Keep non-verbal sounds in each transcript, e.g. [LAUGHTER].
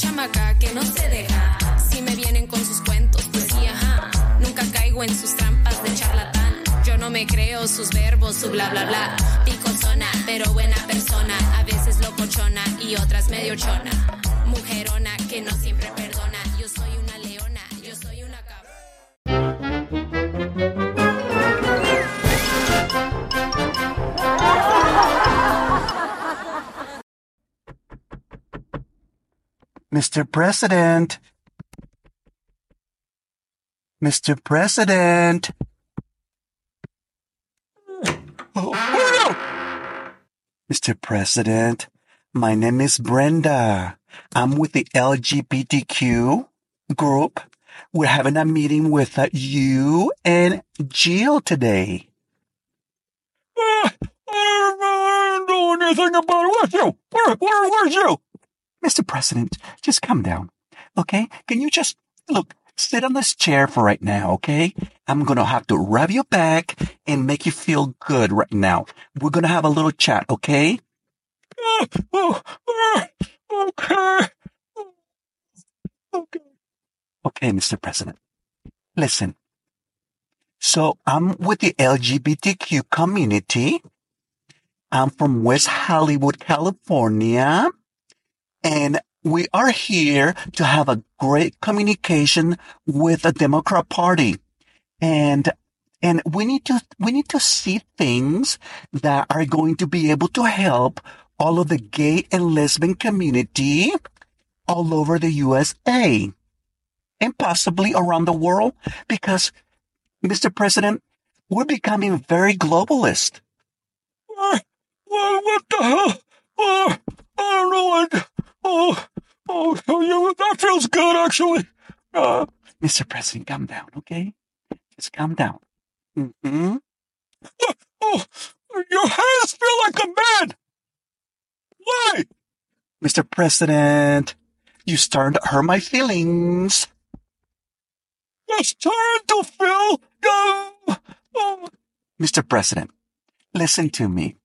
chamaca que no se deja. Si me vienen con sus cuentos, pues sí, ajá. Nunca caigo en sus trampas de charlatán. Yo no me creo sus verbos, su bla bla bla. Picosona, pero buena persona. A veces locochona y otras medio chona. Mujerona que no siempre Mr. President. Mr. President. Mr. President, my name is Brenda. I'm with the LGBTQ group. We're having a meeting with uh, you and Jill today. I don't know anything about it. Where's you? Where, where, where's you? Mr. President, just come down. Okay? Can you just look, sit on this chair for right now, okay? I'm gonna have to rub your back and make you feel good right now. We're gonna have a little chat, okay? Uh, oh, uh, okay. Okay. Okay, Mr. President. Listen. So I'm with the LGBTQ community. I'm from West Hollywood, California. And we are here to have a great communication with the Democrat Party. And, and we need to, we need to see things that are going to be able to help all of the gay and lesbian community all over the USA and possibly around the world because, Mr. President, we're becoming very globalist. What the hell? I don't know what. Oh, oh, oh, yeah, that feels good, actually. Uh, Mr. President, calm down, okay? Just calm down. Mm-hmm. [LAUGHS] oh, your hands feel like a man. Why? Mr. President, you starting to hurt my feelings. It's time to feel. Oh, Mr. President, listen to me.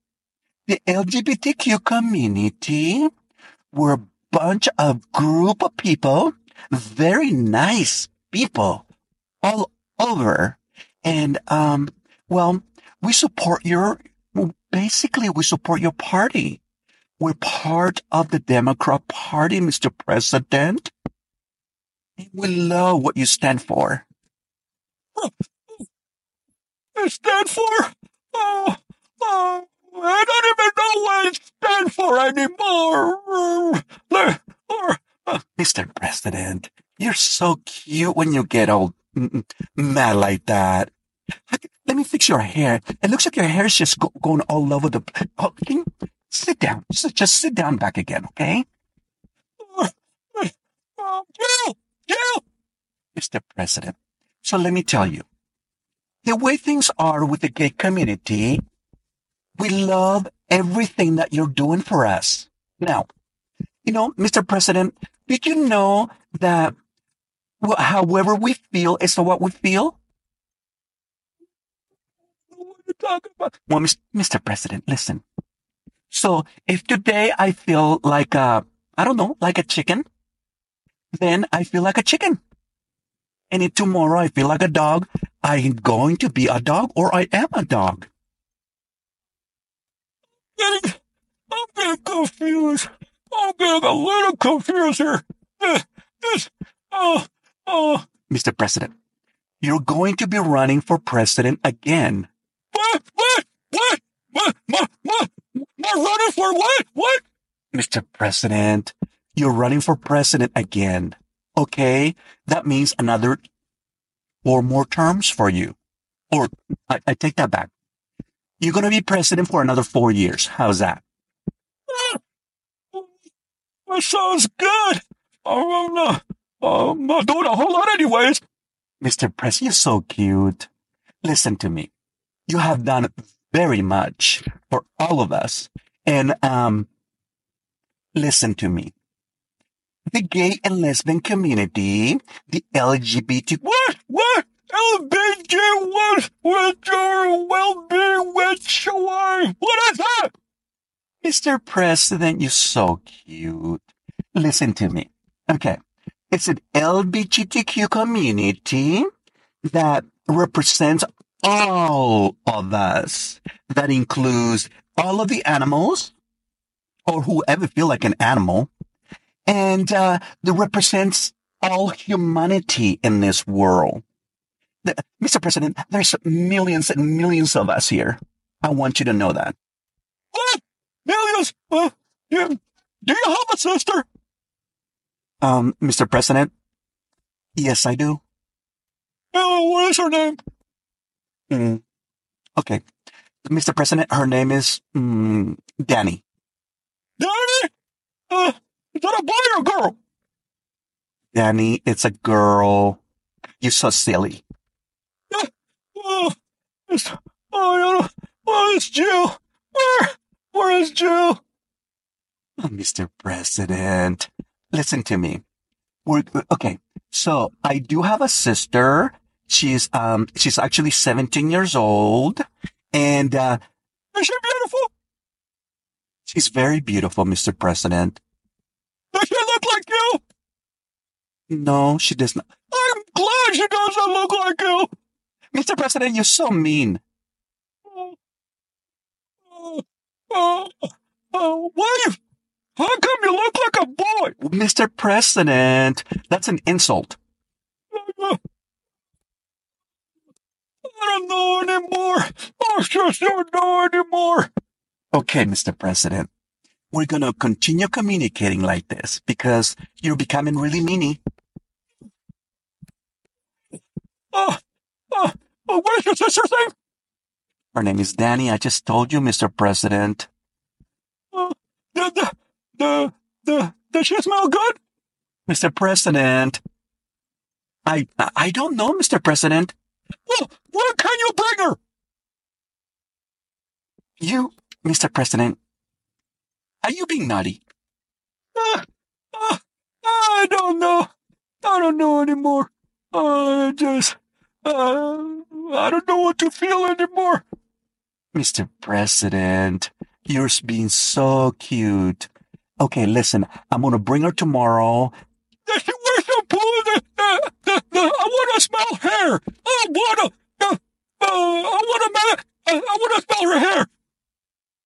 The LGBTQ community, we're a bunch of group of people, very nice people all over. And, um, well, we support your, basically we support your party. We're part of the Democrat Party, Mr. President. And we love what you stand for. it stand for. Oh, oh, I don't even know what it stand for anymore. [LAUGHS] Or, Mr. President, you're so cute when you get all mad like that. Let me fix your hair. It looks like your hair is just go- going all over the. Oh, you sit down? Just, just sit down back again, okay? Mr. President. So let me tell you, the way things are with the gay community, we love everything that you're doing for us. Now, you know, Mr. President, did you know that however we feel is what we feel? What you talking about? Well, Mr. President, listen. So if today I feel like a, I don't know, like a chicken, then I feel like a chicken. And if tomorrow I feel like a dog, I'm going to be a dog or I am a dog. Getting, I'm getting confused. I'm getting a little confused here. Uh, This, oh, oh, Mr. President, you're going to be running for president again. what, what, what, what, what, what, what, running for what, what? Mr. President, you're running for president again. Okay? That means another four more terms for you. Or I, I take that back. You're going to be president for another four years. How's that? That sounds good. I'm not, I'm not doing a whole lot anyways. Mr. President, you're so cute. Listen to me. You have done very much for all of us. And, um, listen to me. The gay and lesbian community, the LGBT, What, what? LBJ what? With your well-being with Shawai. What is that? Mr. President, you're so cute. Listen to me. Okay. It's an LGBTQ community that represents all of us. That includes all of the animals or whoever feel like an animal. And, uh, that represents all humanity in this world. Mr. President, there's millions and millions of us here. I want you to know that. What? Millions? Uh, do you have a sister? Um, Mr. President? Yes, I do. Oh, what is her name? Mm. Okay. Mr. President, her name is, mm, Danny. Danny? Uh, is that a boy or a girl? Danny, it's a girl. You're so silly. Oh, it's, oh, oh, it's Jill. Where, where is Jill? Oh, Mr. President, listen to me. We're, okay. So I do have a sister. She's, um, she's actually 17 years old and, uh, Is she beautiful? she's very beautiful, Mr. President. Does she look like you? No, she does not. I'm glad she doesn't look like you. Mr. President, you're so mean. Oh, oh, oh, oh. How come you look like a boy? Mr. President, that's an insult. I don't know anymore. I just don't know anymore. Okay, Mr. President. We're gonna continue communicating like this because you're becoming really meany. Uh, uh, uh, what is your sister's name? Her name is Danny. I just told you, Mr. President. Uh, the, the, the, the, does she smell good? Mr. President. I, I don't know, Mr. President. Well, when can you bring her? You, Mr. President. Are you being naughty? Uh, uh, I don't know. I don't know anymore. I just, I don't know what to feel anymore. Mr. President, you're being so cute. Okay, listen, I'm gonna bring her tomorrow. Where's the pool? The, the, the, the, I want to smell hair. I want to, uh, uh, I want to, ma- uh, I want to smell her hair.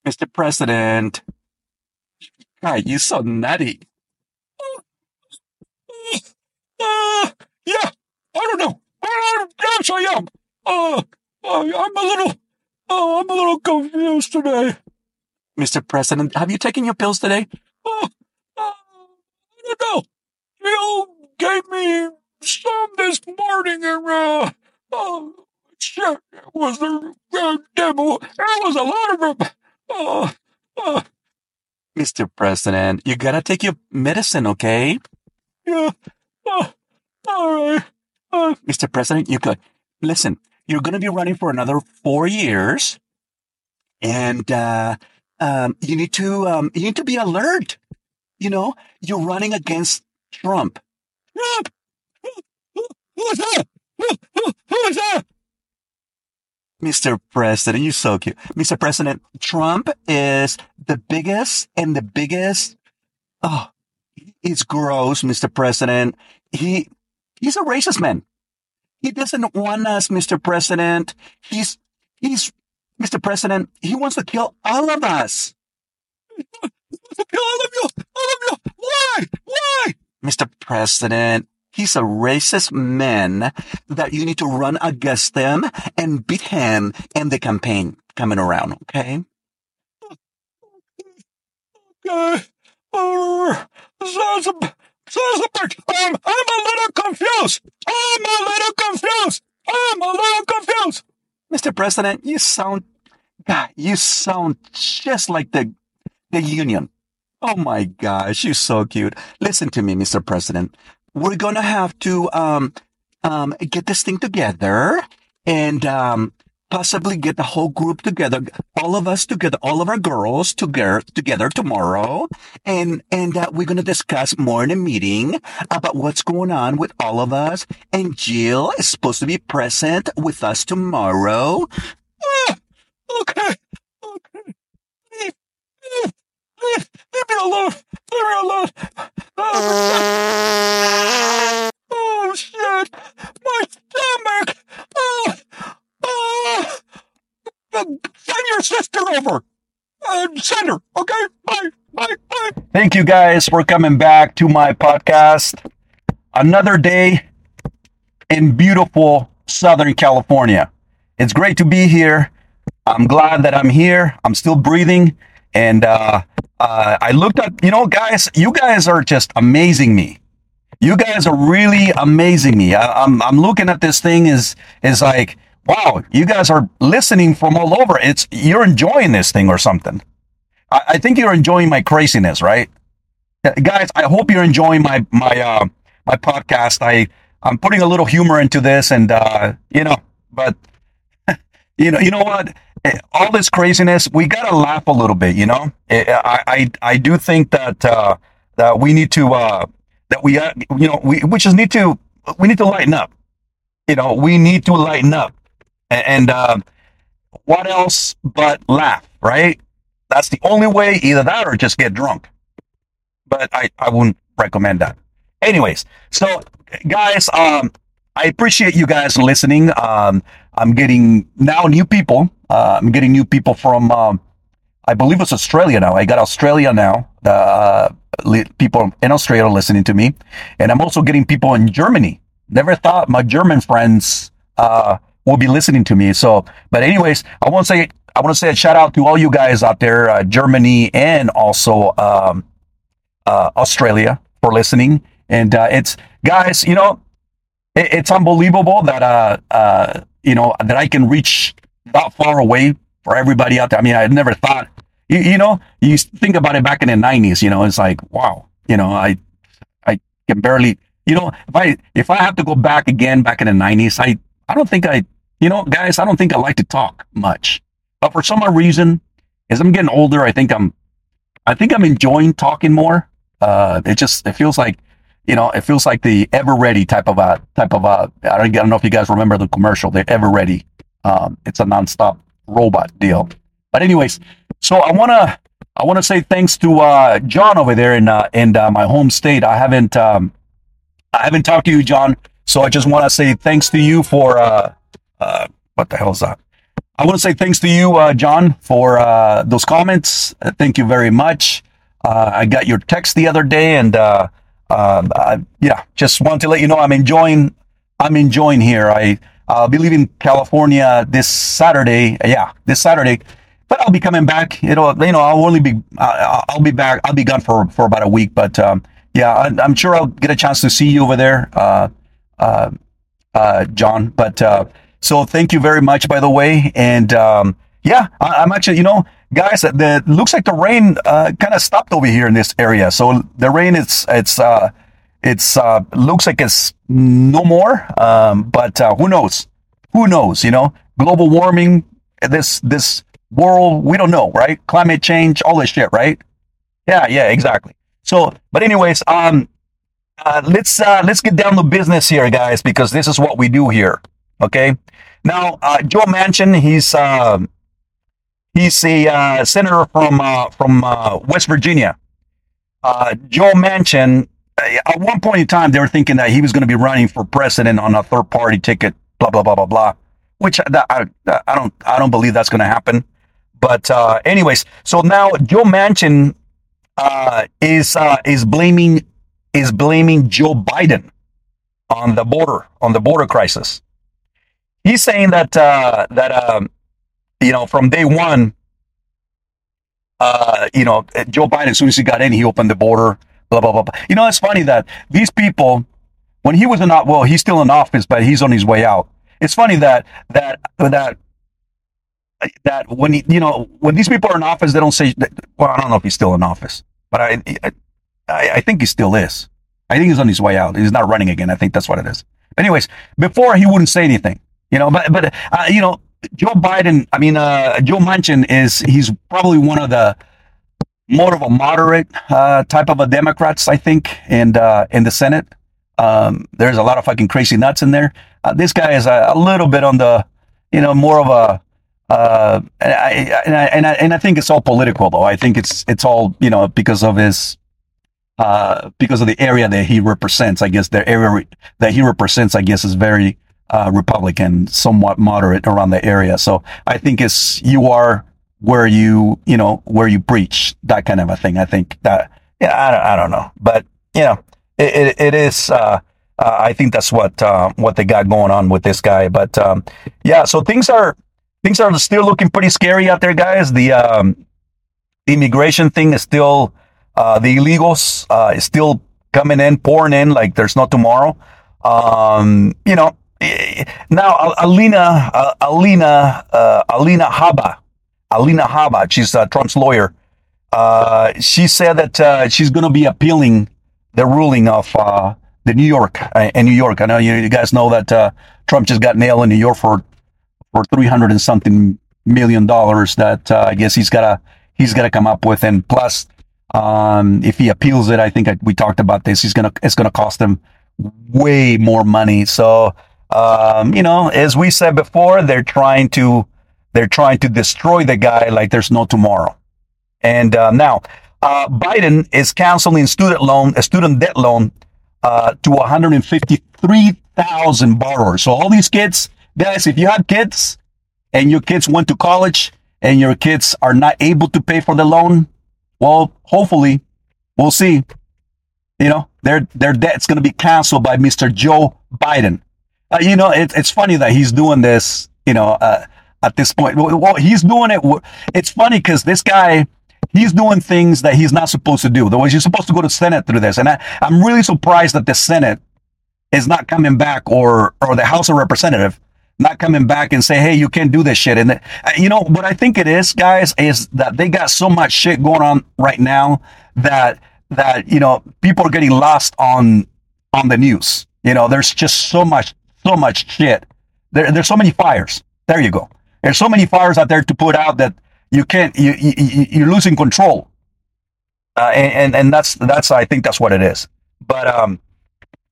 Mr. President. God, you're so nutty. Uh, yeah, I don't know. Yes, I am. Uh, uh, I'm a little, uh, I'm a little confused today. Mr. President, have you taken your pills today? Uh, uh, I don't know. Jill gave me some this morning and, uh, uh, shit, it was the uh, devil. There was a lot of them. Uh, uh, Mr. President, you gotta take your medicine, okay? yeah. Uh, all right. Mr. President, you could listen. You're going to be running for another four years, and uh, um, you need to um, you need to be alert. You know, you're running against Trump. Trump! Who, that? Who, who, that? Mr. President, you're so cute. Mr. President, Trump is the biggest and the biggest. Oh, it's gross, Mr. President. He, he's a racist man. He doesn't want us, Mr. President. He's, he's, Mr. President, he wants to kill all of us. All of you! All of you! Why? Why? Mr. President, he's a racist man that you need to run against them and beat him in the campaign coming around, okay? Okay. Uh, sounds a, sounds a bit, um, I'm a little confused. I'm a little confused. I'm a little confused. Mr. President, you sound, God, you sound just like the, the union. Oh my gosh, you're so cute. Listen to me, Mr. President. We're gonna have to, um, um, get this thing together and, um, possibly get the whole group together, all of us together, all of our girls together, together tomorrow. And, and, uh, we're going to discuss more in a meeting about what's going on with all of us. And Jill is supposed to be present with us tomorrow. Ah, okay. Okay. Leave, leave, leave, leave me alone. Leave me alone. Oh, oh shit! My stomach! Oh, oh. Send your sister over. Uh, send her. Okay. Bye. Bye. Bye. Thank you guys for coming back to my podcast. Another day in beautiful Southern California. It's great to be here. I'm glad that I'm here. I'm still breathing. And uh, uh, I looked at, you know, guys, you guys are just amazing me. You guys are really amazing me. I, I'm, I'm looking at this thing is, is like, wow, you guys are listening from all over. It's, you're enjoying this thing or something. I, I think you're enjoying my craziness, right? Guys, I hope you're enjoying my, my, uh, my podcast. I, I'm putting a little humor into this and, uh, you know, but [LAUGHS] you know, you know what? Eh, All this craziness, we gotta laugh a little bit. You know, Eh, I, I, I do think that uh, that we need to uh, that we, uh, you know, we we just need to we need to lighten up. You know, we need to lighten up, and uh, what else but laugh, right? That's the only way. Either that or just get drunk. But I, I wouldn't recommend that. Anyways, so guys, um, I appreciate you guys listening. Um, I'm getting now new people. Uh, I'm getting new people from, um, I believe it's Australia now. I got Australia now. The uh, li- people in Australia are listening to me, and I'm also getting people in Germany. Never thought my German friends uh, will be listening to me. So, but anyways, I want to say I want to say a shout out to all you guys out there, uh, Germany and also um, uh, Australia for listening. And uh, it's guys, you know, it, it's unbelievable that uh, uh, you know that I can reach that far away for everybody out there. I mean, I never thought, you, you know, you think about it back in the '90s. You know, it's like wow, you know, I I can barely, you know, if I if I have to go back again back in the '90s, I I don't think I, you know, guys, I don't think I like to talk much. But for some reason, as I'm getting older, I think I'm I think I'm enjoying talking more. Uh, it just it feels like you know it feels like the ever ready type of a type of a I don't, I don't know if you guys remember the commercial the ever ready um, it's a nonstop robot deal. But anyways so I want to I want to say thanks to uh, John over there in uh, in uh, my home state. I haven't um, I haven't talked to you John so I just want to say thanks to you for uh, uh, what the hell is that I want to say thanks to you, uh, John, for uh, those comments. Thank you very much. Uh, I got your text the other day, and uh, um, I, yeah, just want to let you know I'm enjoying. I'm enjoying here. I I'll be leaving California this Saturday. Yeah, this Saturday, but I'll be coming back. It'll you know I'll only be I'll be back. I'll be gone for for about a week, but um, yeah, I, I'm sure I'll get a chance to see you over there. Uh, uh, John. But so thank you very much, by the way. And um, yeah, I, I'm actually, you know, guys, the looks like the rain uh, kind of stopped over here in this area. So the rain is it's uh, it's uh, looks like it's no more. Um, but uh, who knows? Who knows? You know, global warming, this this world, we don't know, right? Climate change, all this shit, right? Yeah, yeah, exactly. So, but anyways, um, uh, let's uh, let's get down to business here, guys, because this is what we do here. Okay. Now, uh, Joe Manchin, he's uh, he's a uh, senator from uh, from uh, West Virginia. Uh, Joe Manchin, at one point in time, they were thinking that he was going to be running for president on a third party ticket. Blah blah blah blah blah. Which that, I I don't I don't believe that's going to happen. But anyways, so now Joe Manchin is is blaming is blaming Joe Biden on the border on the border crisis. He's saying that uh, that um, you know from day one, uh, you know Joe Biden as soon as he got in, he opened the border. Blah blah blah. You know it's funny that these people, when he was in well, he's still in office, but he's on his way out. It's funny that that that that when he, you know when these people are in office, they don't say. Well, I don't know if he's still in office, but I, I I think he still is. I think he's on his way out. He's not running again. I think that's what it is. Anyways, before he wouldn't say anything, you know. But but uh, you know, Joe Biden. I mean, uh, Joe Manchin is he's probably one of the more of a moderate uh, type of a Democrats, I think, and uh, in the Senate. Um, there's a lot of fucking crazy nuts in there. Uh, this guy is a, a little bit on the, you know, more of a. Uh, and I, and I and I and I think it's all political though. I think it's it's all you know because of his because of the area that he represents. I guess the area that he represents, I guess, is very uh, Republican, somewhat moderate around the area. So I think it's you are where you you know where you preach that kind of a thing. I think that yeah, I don't, I don't know, but you know, it, it, it is. Uh, uh, I think that's what uh, what they got going on with this guy. But um, yeah, so things are things are still looking pretty scary out there, guys. The um, immigration thing is still uh, the illegals uh, is still coming in, pouring in like there's no tomorrow. Um, you know, now Alina uh, Alina uh, Alina Habba, Alina Habba, she's Trump's lawyer. she said that she's going to be appealing the ruling of the New York uh, in New York. I know you, you guys know that uh, Trump just got nailed in New York for for three hundred and something million dollars. That uh, I guess he's gotta he's gotta come up with, and plus, um, if he appeals it, I think I, we talked about this. He's gonna it's gonna cost him way more money. So um, you know, as we said before, they're trying to they're trying to destroy the guy like there's no tomorrow. And uh, now, uh, Biden is canceling student loan, a student debt loan uh, to 153,000 borrowers. So all these kids, guys, if you have kids and your kids went to college and your kids are not able to pay for the loan, well, hopefully, we'll see. You know, their their debt's going to be canceled by Mr. Joe Biden. Uh, you know, it, it's funny that he's doing this. You know, uh, at this point, well, he's doing it. It's funny because this guy he's doing things that he's not supposed to do. Otherwise, you're supposed to go to Senate through this. And I, I'm really surprised that the Senate is not coming back or, or the House of Representative not coming back and say, hey, you can't do this shit. And, uh, you know, what I think it is, guys, is that they got so much shit going on right now that, that, you know, people are getting lost on, on the news. You know, there's just so much, so much shit. There, there's so many fires. There you go. There's so many fires out there to put out that you can't you, you you're losing control uh, and and that's that's i think that's what it is but um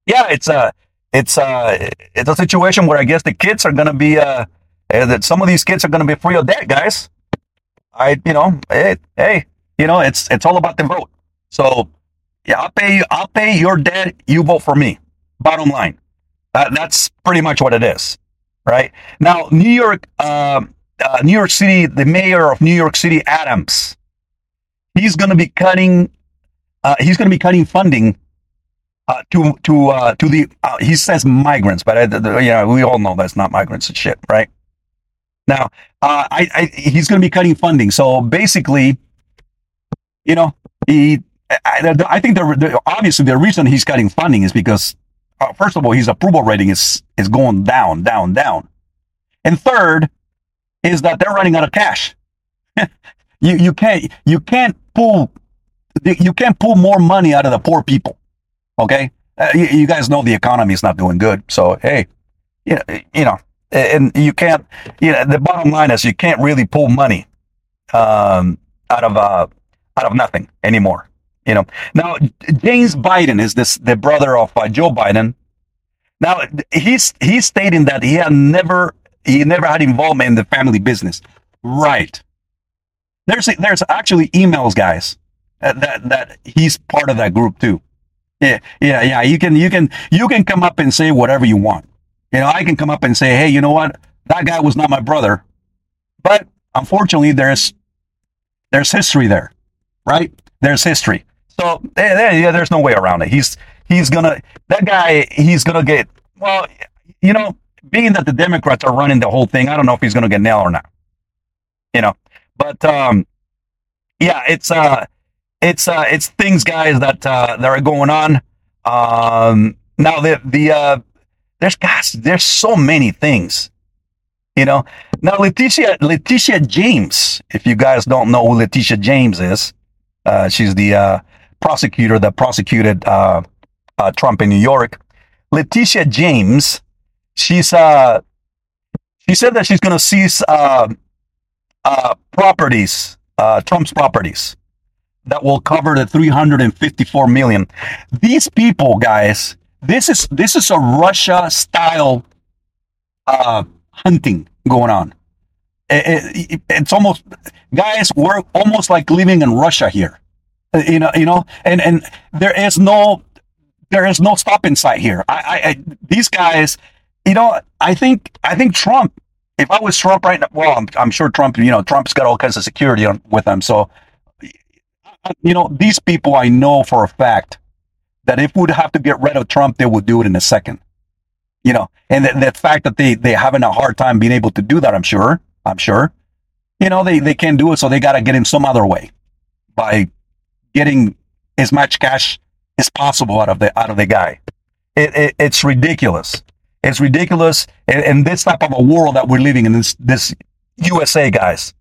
yeah it's a it's a it's a situation where i guess the kids are gonna be uh eh, that some of these kids are gonna be free of debt guys i you know hey hey you know it's it's all about the vote so yeah i'll pay you i'll pay your debt you vote for me bottom line uh, that's pretty much what it is right now new york um uh, New York City, the mayor of New York City, Adams, he's going to be cutting. Uh, he's going to be cutting funding uh, to to uh, to the. Uh, he says migrants, but I, you know we all know that's not migrants and shit, right? Now, uh, I, I he's going to be cutting funding. So basically, you know, he. I, I think the, the, obviously the reason he's cutting funding is because uh, first of all his approval rating is is going down, down, down, and third, is that they're running out of cash. [LAUGHS] you you can't you can't pull you can't pull more money out of the poor people. Okay, uh, you, you, guys know the economy is not doing good. So hey, you, you know, and you can't. You know, the bottom line is you can't really pull money um, out of uh, out of nothing anymore. You know. Now James Biden is this the brother of uh, Joe Biden. Now he's he's stating that he had never he never had involvement in the family business. Right. There's there's actually emails, guys, uh, that that he's part of that group too. Yeah, yeah, yeah. You can you can you can come up and say whatever you want. You know, I can come up and say, hey, you know what? That guy was not my brother, but unfortunately, there's there's history there, right? There's history. So yeah, there's no way around it. He's he's gonna that guy. He's gonna get well. You know, being that the Democrats are running the whole thing, I don't know if he's to get nailed or not. You know, but um, yeah, it's uh, it's uh, it's things, guys, that uh, that are going on. Um, now the the uh, there's gosh, there's so many things. You know, now Letitia Letitia James, if you guys don't know who Letitia James is, uh, she's the uh, prosecutor that prosecuted uh, uh, Trump in New York. Letitia James she's uh she said that she's going to seize uh, uh, properties, uh, Trump's properties that will cover the 354 million. These people, guys, this is this is a Russia style hunting going on. It, it, it's almost, guys, we're almost like living in Russia here. You know, you know, and and there is no there is no stop in sight here. I, I, I these guys, you know, I think I think Trump. If I was Trump right now, well, I'm, I'm sure Trump. You know, Trump's got all kinds of security on, with him. So, you know, these people I know for a fact that if we'd have to get rid of Trump, they would do it in a second. You know, and the, the fact that they they having a hard time being able to do that, I'm sure. I'm sure. You know, they they can't do it, so they got to get in some other way by getting as much cash as possible out of the out of the guy. It, it, it's ridiculous. It's ridiculous in, this type of a world that we're living in. This this USA guys.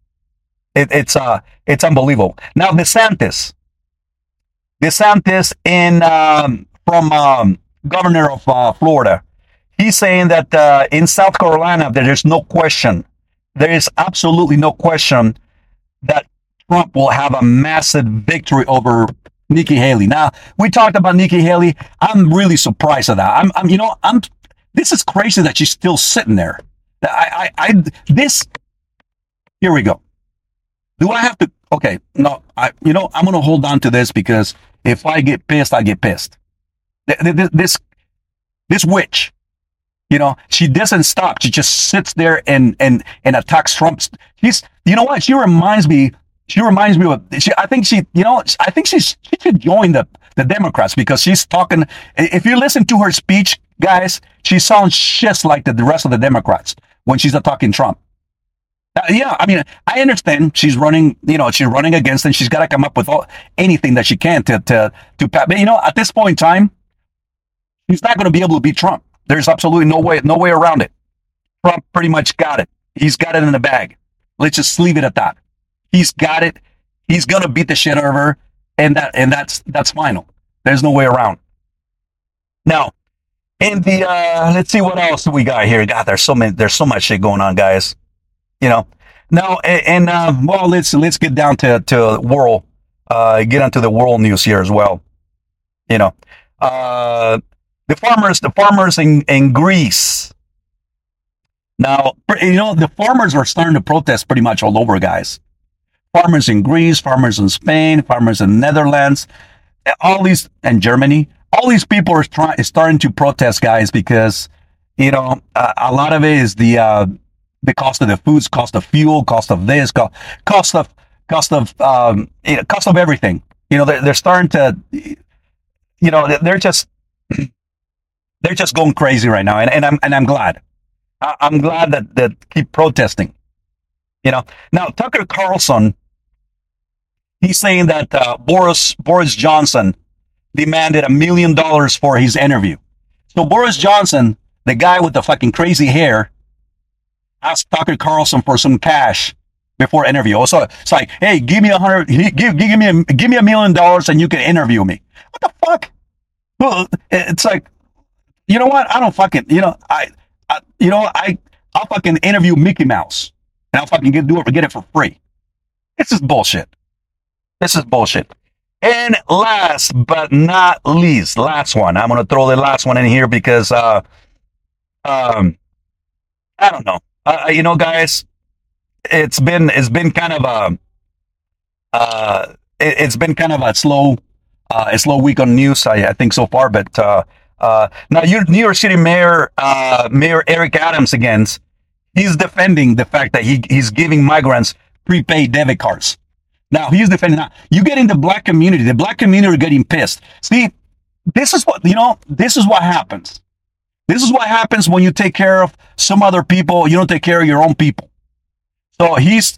It, it's uh it's unbelievable. Now DeSantis, DeSantis in um, from um, governor of uh, Florida, he's saying that uh, in South Carolina there is no question, there is absolutely no question that Trump will have a massive victory over Nikki Haley. Now we talked about Nikki Haley. I'm really surprised at that. I'm, I'm you know, I'm. This is crazy that she's still sitting there. I, I, I this. Here we go. Do I have to? Okay, no. I, you know, I'm gonna hold on to this because if I get pissed, I get pissed. Th- th- th- This, this witch, you know, she doesn't stop. She just sits there and and and attacks Trump. She's, you know what? She reminds me. She reminds me of. She, I think she, you know, I think she's she should join the the Democrats because she's talking. If you listen to her speech, guys, she sounds just like the, the rest of the Democrats when she's attacking Trump. Uh, yeah, I mean, I understand she's running, you know, she's running against and she's got to come up with all, anything that she can to, to, to, but you know, at this point in time, she's not going to be able to beat Trump. There's absolutely no way, no way around it. Trump pretty much got it. He's got it in the bag. Let's just leave it at that. He's got it. He's to beat the shit out of her. And that, and that's, that's final. There's no way around. Now, in the, uh, let's see what else we got here. God, there's so many, there's so much shit going on, guys you know. Now, and, and uh, well, let's let's get down to to world, uh, get onto the world news here as well. You know, uh, the farmers, the farmers in in Greece. Now, you know, the farmers are starting to protest pretty much all over, guys. Farmers in Greece, farmers in Spain, farmers in Netherlands, all these and Germany. All these people are trying, starting to protest, guys, because you know a lot of it is the uh, the cost of the foods, cost of fuel, cost of this, cost, cost of cost of um, know, cost of everything. You know, they're, they're starting to, you know, they're- they're just [CLEARS THROAT] they're just going crazy right now, and, and I'm and I'm glad. I, I'm glad that that keep protesting. You know, now Tucker Carlson, he's saying that uh, Boris Boris Johnson demanded a million dollars for his interview. So Boris Johnson, the guy with the fucking crazy hair, asked Tucker Carlson for some cash before interview. Also, it's like, hey, give me a hundred, give, give me a, give me a million dollars and you can interview me. What the fuck? Well, it's like, you know what? I don't fucking, you know, I, I you know, I, I'll fucking interview Mickey Mouse and I'll fucking get, do it, get it for free. It's just bullshit. This is bullshit. And last but not least, last one. I'm gonna throw the last one in here because, uh, um, I don't know. Uh, you know, guys, it's been it's been kind of a uh, it, has been kind of a slow uh, a slow week on news. I, I think so far, but uh, uh, now New York City Mayor uh, Mayor Eric Adams again, he's defending the fact that he he's giving migrants prepaid debit cards. Now he's defending that. You get in the black community, the black community are getting pissed. See, this is what you know. This is what happens. This is what happens when you take care of some other people. You don't take care of your own people. So he's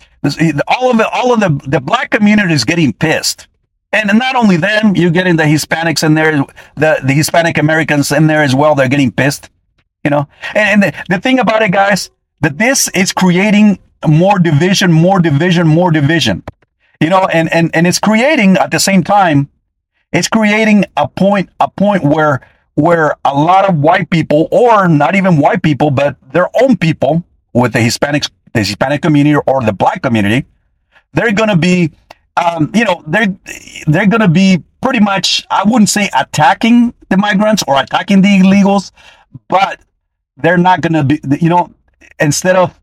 all of the all of the the black community is getting pissed, and not only them, you're getting the Hispanics in there, the the Hispanic Americans in there as well. They're getting pissed, you know. And, and the, the thing about it, guys, that this is creating more division, more division, more division, you know, and and and it's creating at the same time, it's creating a point a point where where a lot of white people, or not even white people, but their own people with the Hispanics, the Hispanic community or the black community, they're going to be, um, you know, they're they're going to be pretty much, I wouldn't say attacking the migrants or attacking the illegals, but they're not going to be, you know, instead of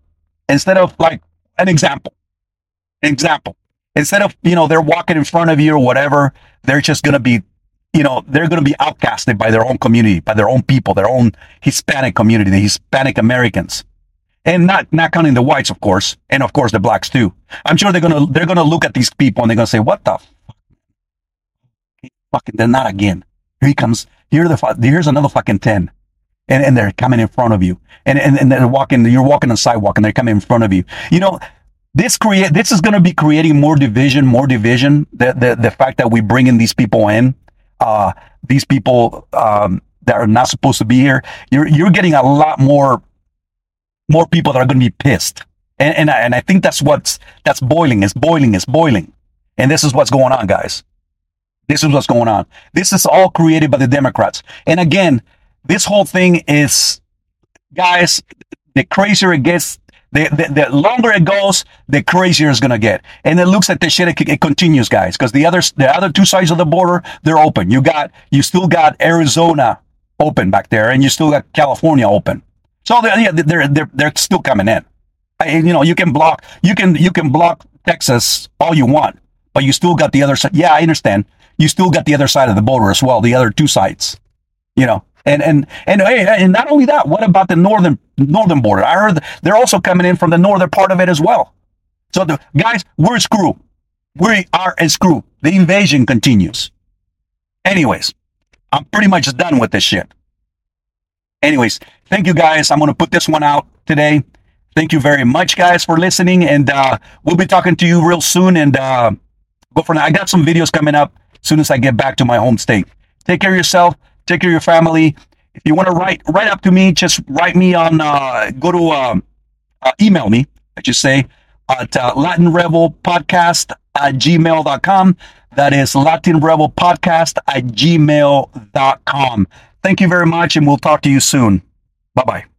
instead of like an example, example, Instead of, you know, they're walking in front of you or whatever, they're just going to be, you know, they're going to be outcasted by their own community, by their own people, their own Hispanic community, the Hispanic Americans. And not, not counting the whites, of course. And of course the blacks too. I'm sure they're going to, they're going to look at these people and they're going to say, what the fuck? Fucking, they're not again. Here he comes. Here the, here's another fucking 10 and, and they're coming in front of you. And, and, and they're walking, you're walking on the sidewalk and they're coming in front of you. You know, this create, this is going to be creating more division, more division. The, the, the fact that we bring in these people in, uh, these people, um, that are not supposed to be here, you're, you're getting a lot more, more people that are going to be pissed. And, and I, and I think that's what's, that's boiling, It's boiling, It's boiling. And this is what's going on, guys. This is what's going on. This is all created by the Democrats. And again, this whole thing is, guys, the crazier it gets, the, the, the longer it goes, the crazier it's gonna get. And it looks like the shit, it, it continues, guys, because the other, the other two sides of the border, they're open. You got, you still got Arizona open back there, and you still got California open. So they're, yeah, they're, they're, they're still coming in. I, you know, you can block, you can, you can block Texas all you want, but you still got the other side. Yeah, I understand. You still got the other side of the border as well, the other two sides, you know. And and and and not only that, what about the northern northern border? I heard they're also coming in from the northern part of it as well. So the guys, we're screwed. We are a screw. The invasion continues. Anyways, I'm pretty much done with this shit. Anyways, thank you guys. I'm gonna put this one out today. Thank you very much, guys, for listening, and uh, we'll be talking to you real soon. And uh, go for now. I got some videos coming up as soon as I get back to my home state. Take care of yourself. Take care of your family. If you want to write write up to me, just write me on. Uh, go to uh, uh, email me. I just say at uh, Latin Rebel Podcast at gmail.com. That is Latin Rebel Podcast at gmail.com. Thank you very much, and we'll talk to you soon. Bye bye.